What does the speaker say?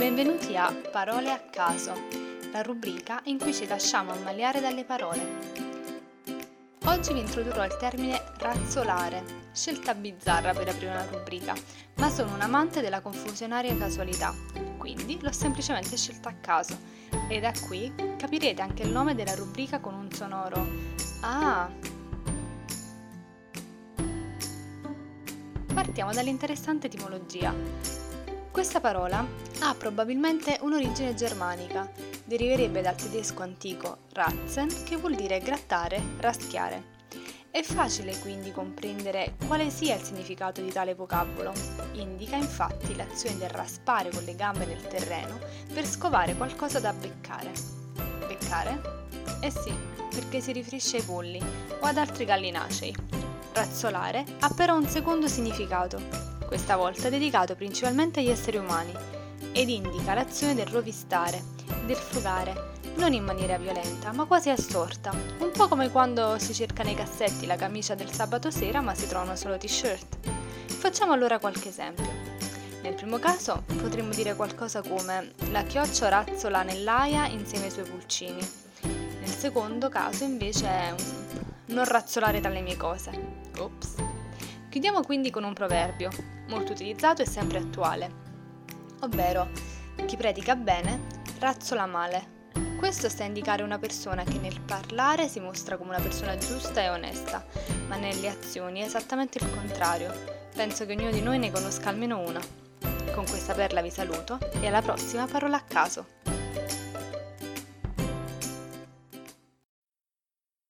Benvenuti a Parole a caso, la rubrica in cui ci lasciamo ammaliare dalle parole. Oggi vi introdurrò il termine razzolare, scelta bizzarra per aprire una rubrica, ma sono un amante della confusionaria casualità, quindi l'ho semplicemente scelta a caso. E da qui capirete anche il nome della rubrica con un sonoro Ah! Partiamo dall'interessante etimologia. Questa parola ha probabilmente un'origine germanica, deriverebbe dal tedesco antico ratzen che vuol dire grattare, raschiare. È facile quindi comprendere quale sia il significato di tale vocabolo. Indica infatti l'azione del raspare con le gambe nel terreno per scovare qualcosa da beccare. Beccare? Eh sì, perché si riferisce ai polli o ad altri gallinacei. Razzolare ha però un secondo significato, questa volta dedicato principalmente agli esseri umani, ed indica l'azione del rovistare, del frugare, non in maniera violenta, ma quasi assorta, un po' come quando si cerca nei cassetti la camicia del sabato sera ma si trovano solo t-shirt. Facciamo allora qualche esempio. Nel primo caso potremmo dire qualcosa come la chioccia razzola nell'aia insieme ai suoi pulcini. Nel secondo caso invece è non razzolare dalle mie cose. Ops. Chiudiamo quindi con un proverbio, molto utilizzato e sempre attuale, ovvero chi predica bene razzola male. Questo sta a indicare una persona che nel parlare si mostra come una persona giusta e onesta, ma nelle azioni è esattamente il contrario. Penso che ognuno di noi ne conosca almeno una. Con questa perla vi saluto e alla prossima parola a caso.